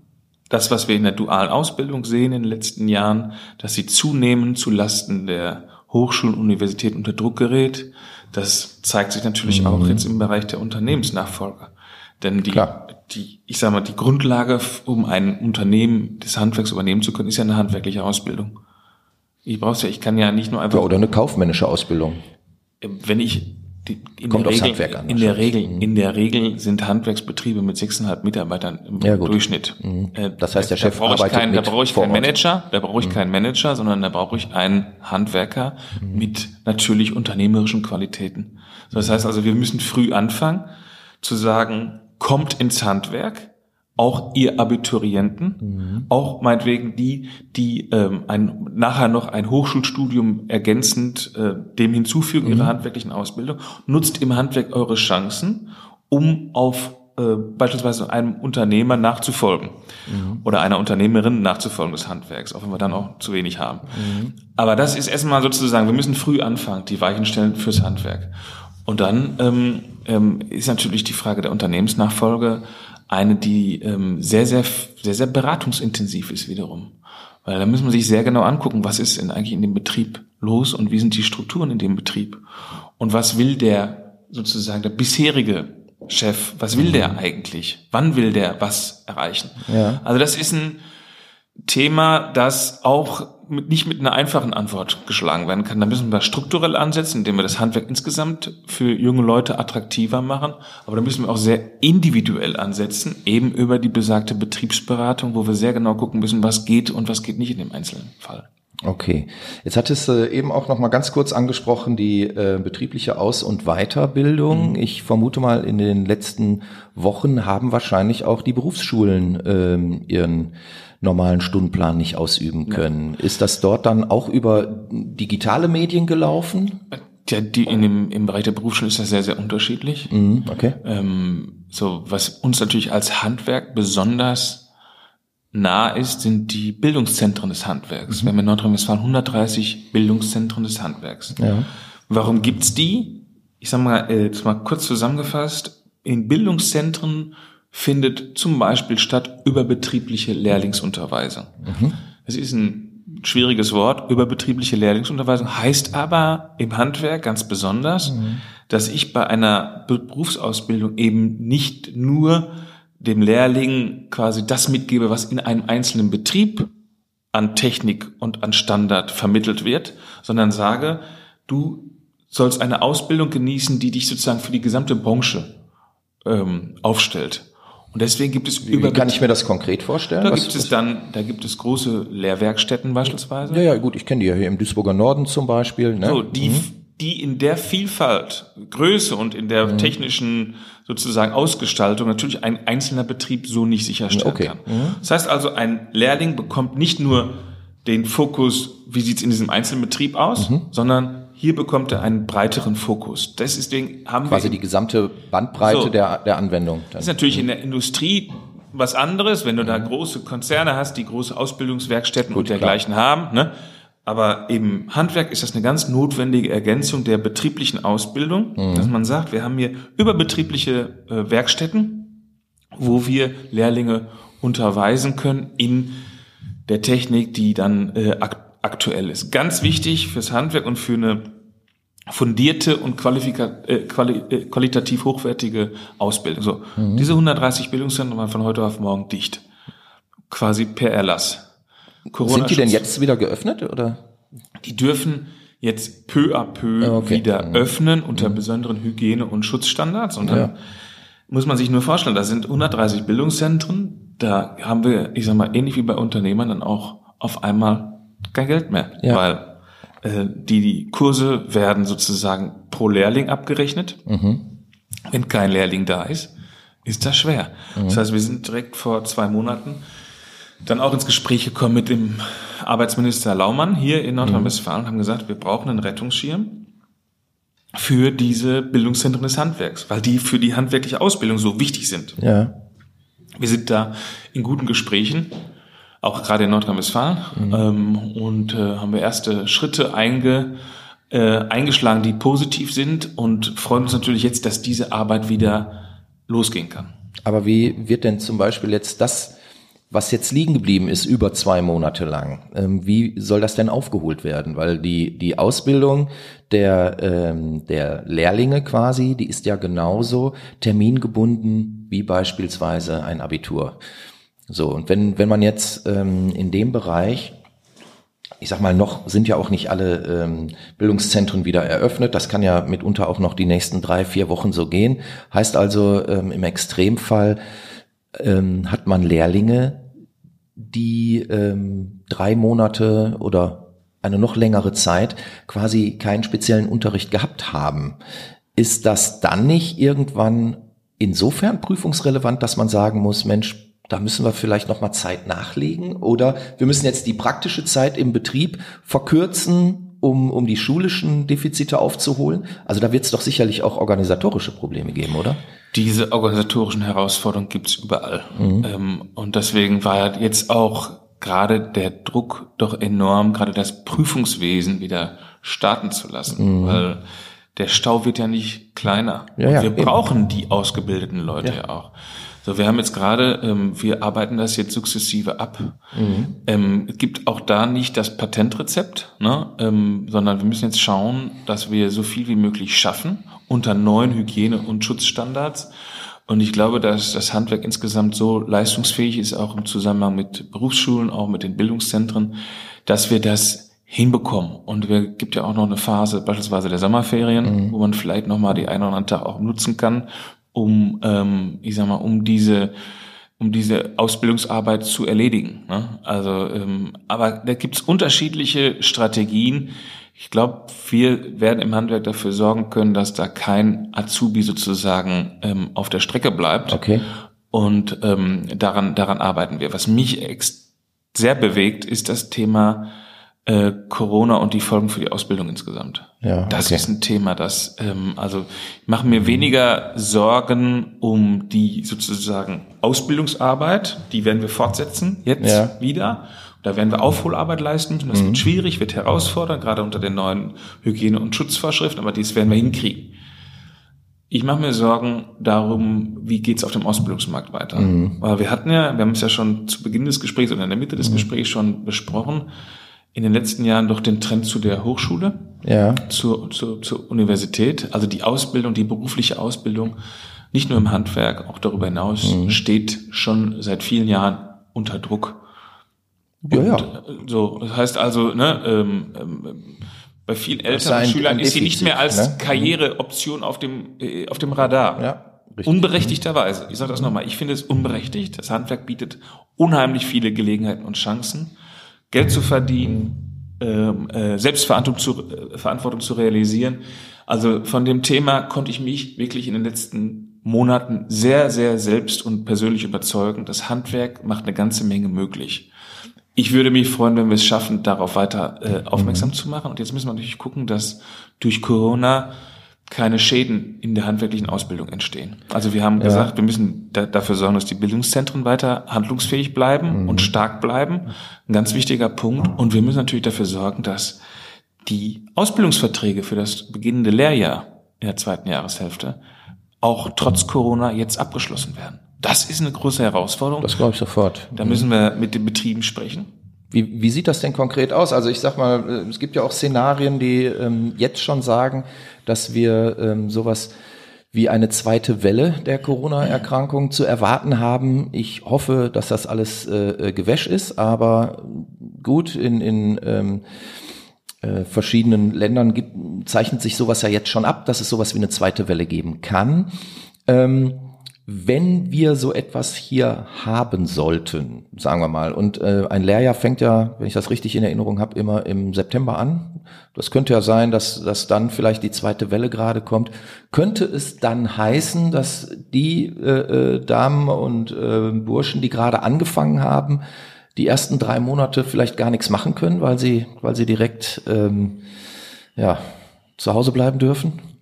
das, was wir in der dualen Ausbildung sehen in den letzten Jahren, dass sie zunehmend zu Lasten der Hochschulen, Universitäten unter Druck gerät. Das zeigt sich natürlich mhm. auch jetzt im Bereich der Unternehmensnachfolger. Denn die, die, ich sage mal, die Grundlage, um ein Unternehmen des Handwerks übernehmen zu können, ist ja eine handwerkliche Ausbildung. Ich brauch's ja, ich kann ja nicht nur einfach. Ja, oder eine kaufmännische Ausbildung. Wenn ich die, in Kommt der Regel, Handwerk an. In der Regel, mhm. in der Regel sind Handwerksbetriebe mit sechseinhalb Mitarbeitern im ja, Durchschnitt. Mhm. Äh, das heißt, der Chef da arbeitet kein, Da brauche ich keinen Manager, da brauche ich mhm. keinen Manager, sondern da brauche ich einen Handwerker mhm. mit natürlich unternehmerischen Qualitäten. So, das heißt also, wir müssen früh anfangen zu sagen, kommt ins Handwerk, auch ihr Abiturienten, mhm. auch meinetwegen die, die ähm, ein, nachher noch ein Hochschulstudium ergänzend äh, dem hinzufügen, mhm. ihrer handwerklichen Ausbildung, nutzt im Handwerk eure Chancen, um auf äh, beispielsweise einem Unternehmer nachzufolgen mhm. oder einer Unternehmerin nachzufolgen des Handwerks, auch wenn wir dann auch zu wenig haben. Mhm. Aber das ist erstmal sozusagen, wir müssen früh anfangen, die Weichen stellen fürs Handwerk. Und dann ähm, ähm, ist natürlich die Frage der Unternehmensnachfolge eine, die ähm, sehr, sehr, sehr, sehr beratungsintensiv ist wiederum. Weil da muss man sich sehr genau angucken, was ist denn eigentlich in dem Betrieb los und wie sind die Strukturen in dem Betrieb und was will der sozusagen der bisherige Chef, was will der eigentlich? Wann will der was erreichen? Ja. Also das ist ein Thema, das auch mit, nicht mit einer einfachen Antwort geschlagen werden kann. Da müssen wir strukturell ansetzen, indem wir das Handwerk insgesamt für junge Leute attraktiver machen. Aber da müssen wir auch sehr individuell ansetzen, eben über die besagte Betriebsberatung, wo wir sehr genau gucken müssen, was geht und was geht nicht in dem einzelnen Fall. Okay, jetzt hattest du eben auch noch mal ganz kurz angesprochen die äh, betriebliche Aus- und Weiterbildung. Mhm. Ich vermute mal, in den letzten Wochen haben wahrscheinlich auch die Berufsschulen ähm, ihren normalen Stundenplan nicht ausüben können. Ja. Ist das dort dann auch über digitale Medien gelaufen? Ja, die in dem, im Bereich der Berufsschule ist das sehr, sehr unterschiedlich. Mhm, okay. Ähm, so, was uns natürlich als Handwerk besonders nah ist, sind die Bildungszentren des Handwerks. Mhm. Wir haben in Nordrhein-Westfalen 130 Bildungszentren des Handwerks. Ja. Warum gibt's die? Ich sag mal, äh, jetzt mal kurz zusammengefasst. In Bildungszentren findet zum Beispiel statt überbetriebliche Lehrlingsunterweisung. Mhm. Das ist ein schwieriges Wort. Überbetriebliche Lehrlingsunterweisung heißt aber im Handwerk ganz besonders, mhm. dass ich bei einer Berufsausbildung eben nicht nur dem Lehrling quasi das mitgebe, was in einem einzelnen Betrieb an Technik und an Standard vermittelt wird, sondern sage, du sollst eine Ausbildung genießen, die dich sozusagen für die gesamte Branche ähm, aufstellt. Und deswegen gibt es Wie kann ich mir das konkret vorstellen? Da Was- gibt es dann, da gibt es große Lehrwerkstätten beispielsweise. ja, ja, gut, ich kenne die ja hier im Duisburger Norden zum Beispiel. Ne? So, die, die in der Vielfalt, Größe und in Mhm. der technischen sozusagen Ausgestaltung natürlich ein einzelner Betrieb so nicht sicherstellen Okay. kann. Das heißt also, ein Lehrling bekommt nicht nur den Fokus, wie sieht's in diesem einzelnen Betrieb aus, Mhm. sondern hier bekommt er einen breiteren Fokus. Deswegen haben Quasi wir die gesamte Bandbreite So. der, der Anwendung. Dann. Das ist natürlich in der Industrie was anderes, wenn du da große Konzerne hast, die große Ausbildungswerkstätten und dergleichen haben. Ne? Aber im Handwerk ist das eine ganz notwendige Ergänzung der betrieblichen Ausbildung, dass man sagt, wir haben hier überbetriebliche äh, Werkstätten, wo wir Lehrlinge unterweisen können in der Technik, die dann äh, aktuell ist. Ganz wichtig fürs Handwerk und für eine fundierte und äh, quali äh, qualitativ hochwertige Ausbildung. So, diese 130 Bildungszentren waren von heute auf morgen dicht. Quasi per Erlass. Sind die denn jetzt wieder geöffnet oder? Die dürfen jetzt peu à peu Ah, okay. wieder öffnen unter besonderen Hygiene- und Schutzstandards. Und dann Ja. muss man sich nur vorstellen, da sind 130 Bildungszentren, da haben wir, ich sag mal, ähnlich wie bei Unternehmern dann auch auf einmal kein Geld mehr. Ja. Weil äh, die, die Kurse werden sozusagen pro Lehrling abgerechnet. Wenn kein Lehrling da ist, ist das schwer. Das heißt, wir sind direkt vor zwei Monaten dann auch ins Gespräch gekommen mit dem Arbeitsminister Laumann hier in Nordrhein-Westfalen und haben gesagt, wir brauchen einen Rettungsschirm für diese Bildungszentren des Handwerks, weil die für die handwerkliche Ausbildung so wichtig sind. Ja. Wir sind da in guten Gesprächen, auch gerade in Nordrhein-Westfalen, ähm, und äh, haben wir erste Schritte einge, äh, eingeschlagen, die positiv sind und freuen uns natürlich jetzt, dass diese Arbeit wieder losgehen kann. Aber wie wird denn zum Beispiel jetzt das, was jetzt liegen geblieben ist, über zwei Monate lang, ähm, wie soll das denn aufgeholt werden? Weil die, die Ausbildung der, ähm, der Lehrlinge quasi, die ist ja genauso termingebunden wie beispielsweise ein Abitur. So, und wenn, wenn man jetzt ähm, in dem Bereich ich sag mal, noch sind ja auch nicht alle ähm, Bildungszentren wieder eröffnet. Das kann ja mitunter auch noch die nächsten drei, vier Wochen so gehen. Heißt also, ähm, im Extremfall ähm, hat man Lehrlinge, die ähm, drei Monate oder eine noch längere Zeit quasi keinen speziellen Unterricht gehabt haben. Ist das dann nicht irgendwann insofern prüfungsrelevant, dass man sagen muss, Mensch, da müssen wir vielleicht noch mal Zeit nachlegen oder wir müssen jetzt die praktische Zeit im Betrieb verkürzen, um, um die schulischen Defizite aufzuholen? Also da wird es doch sicherlich auch organisatorische Probleme geben, oder? Diese organisatorischen Herausforderungen gibt's überall. Ähm, und deswegen war jetzt auch gerade der Druck doch enorm, gerade das Prüfungswesen wieder starten zu lassen, weil der Stau wird ja nicht kleiner. Ja, ja, wir eben. brauchen die ausgebildeten Leute ja, auch. So, wir haben jetzt gerade, ähm, wir arbeiten das jetzt sukzessive ab. Ähm, es gibt auch da nicht das Patentrezept, ne? ähm, sondern wir müssen jetzt schauen, dass wir so viel wie möglich schaffen unter neuen Hygiene- und Schutzstandards. Und ich glaube, dass das Handwerk insgesamt so leistungsfähig ist, auch im Zusammenhang mit Berufsschulen, auch mit den Bildungszentren, dass wir das hinbekommen. Und es gibt ja auch noch eine Phase, beispielsweise der Sommerferien, wo man vielleicht nochmal die einen oder anderen Tag auch nutzen kann, um, ähm, ich sag mal, um diese um diese Ausbildungsarbeit zu erledigen. Ne? Also, ähm, aber da gibt's unterschiedliche Strategien. Ich glaube, wir werden im Handwerk dafür sorgen können, dass da kein Azubi sozusagen ähm, auf der Strecke bleibt. Okay. Und ähm, daran, daran arbeiten wir. Was mich sehr bewegt, ist das Thema äh, Corona und die Folgen für die Ausbildung insgesamt. Ja, das okay. ist ein Thema, das ähm, also ich mache mir weniger Sorgen um die sozusagen Ausbildungsarbeit, die werden wir fortsetzen jetzt Ja. wieder. Da werden wir Aufholarbeit leisten müssen. Das wird schwierig, wird herausfordernd, gerade unter den neuen Hygiene- und Schutzvorschriften, aber dies werden wir hinkriegen. Ich mache mir Sorgen darum, wie geht's auf dem Ausbildungsmarkt weiter. Weil wir hatten ja, wir haben es ja schon zu Beginn des Gesprächs oder in der Mitte des Gesprächs schon besprochen, in den letzten Jahren doch den Trend zu der Hochschule, Ja. zur, zur, zur Universität. Also die Ausbildung, die berufliche Ausbildung, nicht nur im Handwerk, auch darüber hinaus, steht schon seit vielen Jahren unter Druck. Ja, ja. Und, äh, So, das heißt also, ne, ähm, ähm, bei vielen Eltern und Schülern ist sie nicht mehr als ne? Karriereoption auf dem, äh, auf dem Radar. Ja. Richtig. Unberechtigterweise. Ich sage das nochmal. Ich finde es unberechtigt. Das Handwerk bietet unheimlich viele Gelegenheiten und Chancen, Geld zu verdienen, ähm, äh, Selbstverantwortung zu, äh, Verantwortung zu realisieren. Also von dem Thema konnte ich mich wirklich in den letzten Monaten sehr, sehr selbst und persönlich überzeugen. Das Handwerk macht eine ganze Menge möglich. Ich würde mich freuen, wenn wir es schaffen, darauf weiter äh, aufmerksam mhm. zu machen. Und jetzt müssen wir natürlich gucken, dass durch Corona keine Schäden in der handwerklichen Ausbildung entstehen. Also wir haben ja. gesagt, wir müssen da, dafür sorgen, dass die Bildungszentren weiter handlungsfähig bleiben mhm. und stark bleiben. Ein ganz wichtiger Punkt. Und wir müssen natürlich dafür sorgen, dass die Ausbildungsverträge für das beginnende Lehrjahr in der zweiten Jahreshälfte auch trotz Corona jetzt abgeschlossen werden. Das ist eine große Herausforderung. Das glaube ich sofort. Da müssen wir mit den Betrieben sprechen. Wie, wie sieht das denn konkret aus? Also ich sag mal, äh, es gibt ja auch Szenarien, die ähm, jetzt schon sagen, dass wir ähm, sowas wie eine zweite Welle der Corona-Erkrankung zu erwarten haben. Ich hoffe, dass das alles äh, äh gewäsch ist, aber gut, in, in ähm, äh, verschiedenen Ländern gibt, zeichnet sich sowas ja jetzt schon ab, dass es sowas wie eine zweite Welle geben kann. Ähm, wenn wir so etwas hier haben sollten, sagen wir mal, und äh, ein Lehrjahr fängt ja, wenn ich das richtig in Erinnerung habe, immer im September an. Das könnte ja sein, dass, dass dann vielleicht die zweite Welle gerade kommt. Könnte es dann heißen, dass die äh, äh, Damen und äh, Burschen, die gerade angefangen haben, die ersten drei Monate vielleicht gar nichts machen können, weil sie, weil sie direkt ähm, ja, zu Hause bleiben dürfen?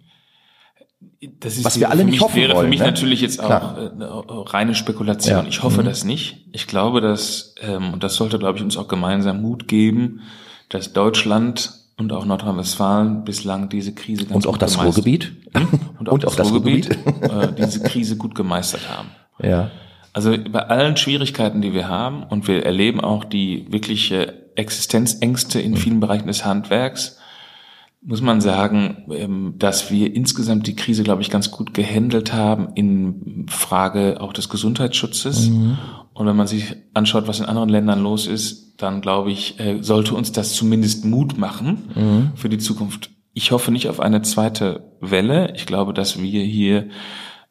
Das ist Was wir alle nicht hoffen wäre wollen, für mich ne? natürlich jetzt auch Klar. eine reine Spekulation. Ja. Ich hoffe mhm. das nicht. Ich glaube, dass, ähm, und das sollte, glaube ich, uns auch gemeinsam Mut geben, dass Deutschland und auch Nordrhein-Westfalen bislang diese Krise ganz und auch das Ruhrgebiet hm? [LAUGHS] und auch, und das, auch das Ruhrgebiet, Ruhrgebiet äh, diese Krise gut gemeistert haben. Ja. Also bei allen Schwierigkeiten, die wir haben, und wir erleben auch die wirkliche Existenzängste in mhm. vielen Bereichen des Handwerks, muss man sagen, ähm, dass wir insgesamt die Krise, glaube ich, ganz gut gehandelt haben in Frage auch des Gesundheitsschutzes. Mhm. Und wenn man sich anschaut, was in anderen Ländern los ist, dann glaube ich, äh, sollte uns das zumindest Mut machen mhm. für die Zukunft. Ich hoffe nicht auf eine zweite Welle. Ich glaube, dass wir hier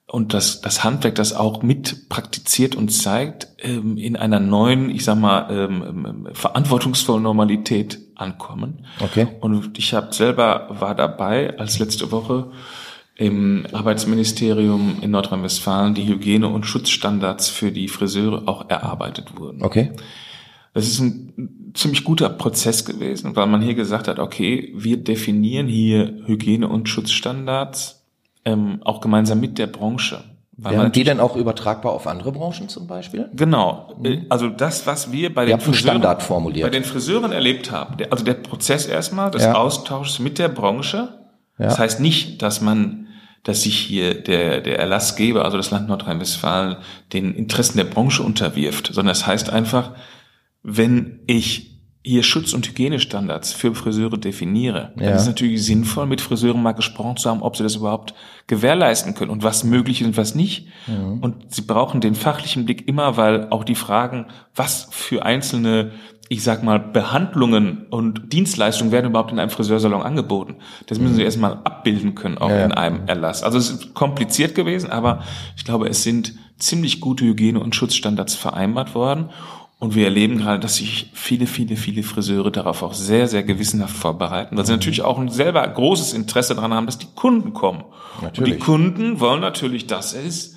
und das, das Handwerk das auch mit praktiziert und zeigt, ähm, in einer neuen, ich sag mal, ähm, verantwortungsvollen Normalität ankommen. Okay. Und ich habe selber war dabei, als letzte Woche im Arbeitsministerium in Nordrhein-Westfalen die Hygiene- und Schutzstandards für die Friseure auch erarbeitet wurden. Okay. Das ist ein ziemlich guter Prozess gewesen, weil man hier gesagt hat, okay, wir definieren hier Hygiene- und Schutzstandards ähm, auch gemeinsam mit der Branche. Wären die denn auch übertragbar auf andere Branchen zum Beispiel? Genau. Mhm. Also das, was wir bei den, Friseuren, formuliert. bei den Friseuren erlebt haben, also der Prozess erstmal des ja. Austauschs mit der Branche. Ja. Das heißt nicht, dass man, dass sich hier der, der Erlassgeber, also das Land Nordrhein-Westfalen, den Interessen der Branche unterwirft, sondern es das heißt einfach, wenn ich hier Schutz- und Hygienestandards für Friseure definiere, ja. dann ist es natürlich sinnvoll, mit Friseuren mal gesprochen zu haben, ob sie das überhaupt gewährleisten können und was möglich ist und was nicht. Mhm. Und sie brauchen den fachlichen Blick immer, weil auch die Fragen, was für einzelne, ich sag mal, Behandlungen und Dienstleistungen werden überhaupt in einem Friseursalon angeboten. Das müssen sie mhm. erstmal abbilden können, auch ja. in einem Erlass. Also es ist kompliziert gewesen, aber ich glaube, es sind ziemlich gute Hygiene- und Schutzstandards vereinbart worden. Und wir erleben gerade, dass sich viele, viele, viele Friseure darauf auch sehr, sehr gewissenhaft vorbereiten, weil sie natürlich auch ein selber großes Interesse daran haben, dass die Kunden kommen. Natürlich. Und die Kunden wollen natürlich, dass es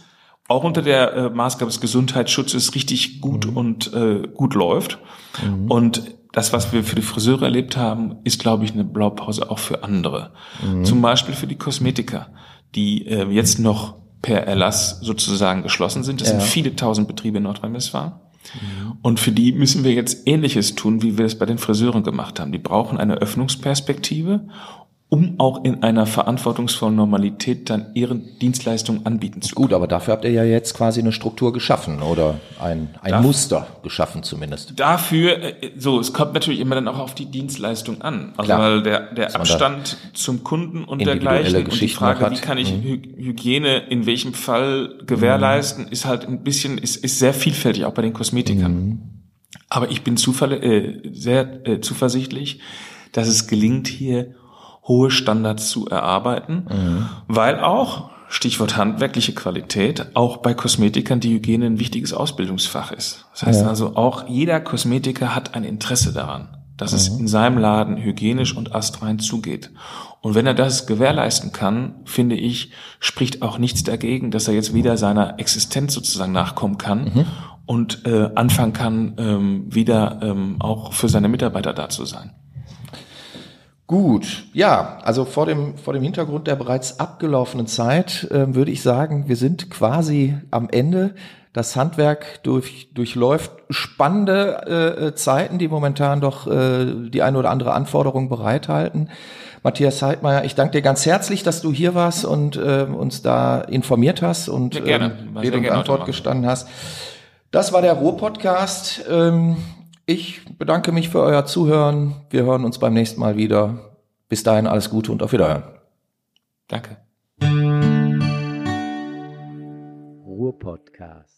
auch unter der äh, Maßgabe des Gesundheitsschutzes richtig gut mhm. und äh, gut läuft. Mhm. Und das, was wir für die Friseure erlebt haben, ist, glaube ich, eine Blaupause auch für andere. Mhm. Zum Beispiel für die Kosmetiker, die äh, jetzt noch per Erlass sozusagen geschlossen sind. Das ja. sind viele tausend Betriebe in Nordrhein-Westfalen. Und für die müssen wir jetzt Ähnliches tun, wie wir es bei den Friseuren gemacht haben. Die brauchen eine Öffnungsperspektive um auch in einer verantwortungsvollen Normalität dann ihren Dienstleistungen anbieten zu können. Gut, aber dafür habt ihr ja jetzt quasi eine Struktur geschaffen oder ein, ein Darf, Muster geschaffen zumindest. Dafür, äh, so, es kommt natürlich immer dann auch auf die Dienstleistung an. Also Klar. weil der, der Abstand zum Kunden und dergleichen und die Frage, wie kann ich mhm. Hygiene in welchem Fall gewährleisten, mhm. ist halt ein bisschen, ist, ist sehr vielfältig, auch bei den Kosmetikern. Mhm. Aber ich bin zufall, äh, sehr äh, zuversichtlich, dass es gelingt, hier hohe Standards zu erarbeiten, mhm. weil auch Stichwort handwerkliche Qualität, auch bei Kosmetikern die Hygiene ein wichtiges Ausbildungsfach ist. Das heißt Ja. also, auch jeder Kosmetiker hat ein Interesse daran, dass es in seinem Laden hygienisch und astrein zugeht. Und wenn er das gewährleisten kann, finde ich, spricht auch nichts dagegen, dass er jetzt wieder seiner Existenz sozusagen nachkommen kann und äh, anfangen kann, ähm, wieder ähm, auch für seine Mitarbeiter da zu sein. Gut, ja, also vor dem, vor dem Hintergrund der bereits abgelaufenen Zeit ähm, würde ich sagen, wir sind quasi am Ende. Das Handwerk durch, durchläuft spannende äh, äh, Zeiten, die momentan doch äh, die eine oder andere Anforderung bereithalten. Matthias Heidmeier, ich danke dir ganz herzlich, dass du hier warst und äh, uns da informiert hast und ähm, Rede und Antwort gestanden hast. Das war der Ruhr-Podcast. Ähm, ich bedanke mich für euer Zuhören. Wir hören uns beim nächsten Mal wieder. Bis dahin alles Gute und auf Wiederhören. Danke. Ruhr-Podcast.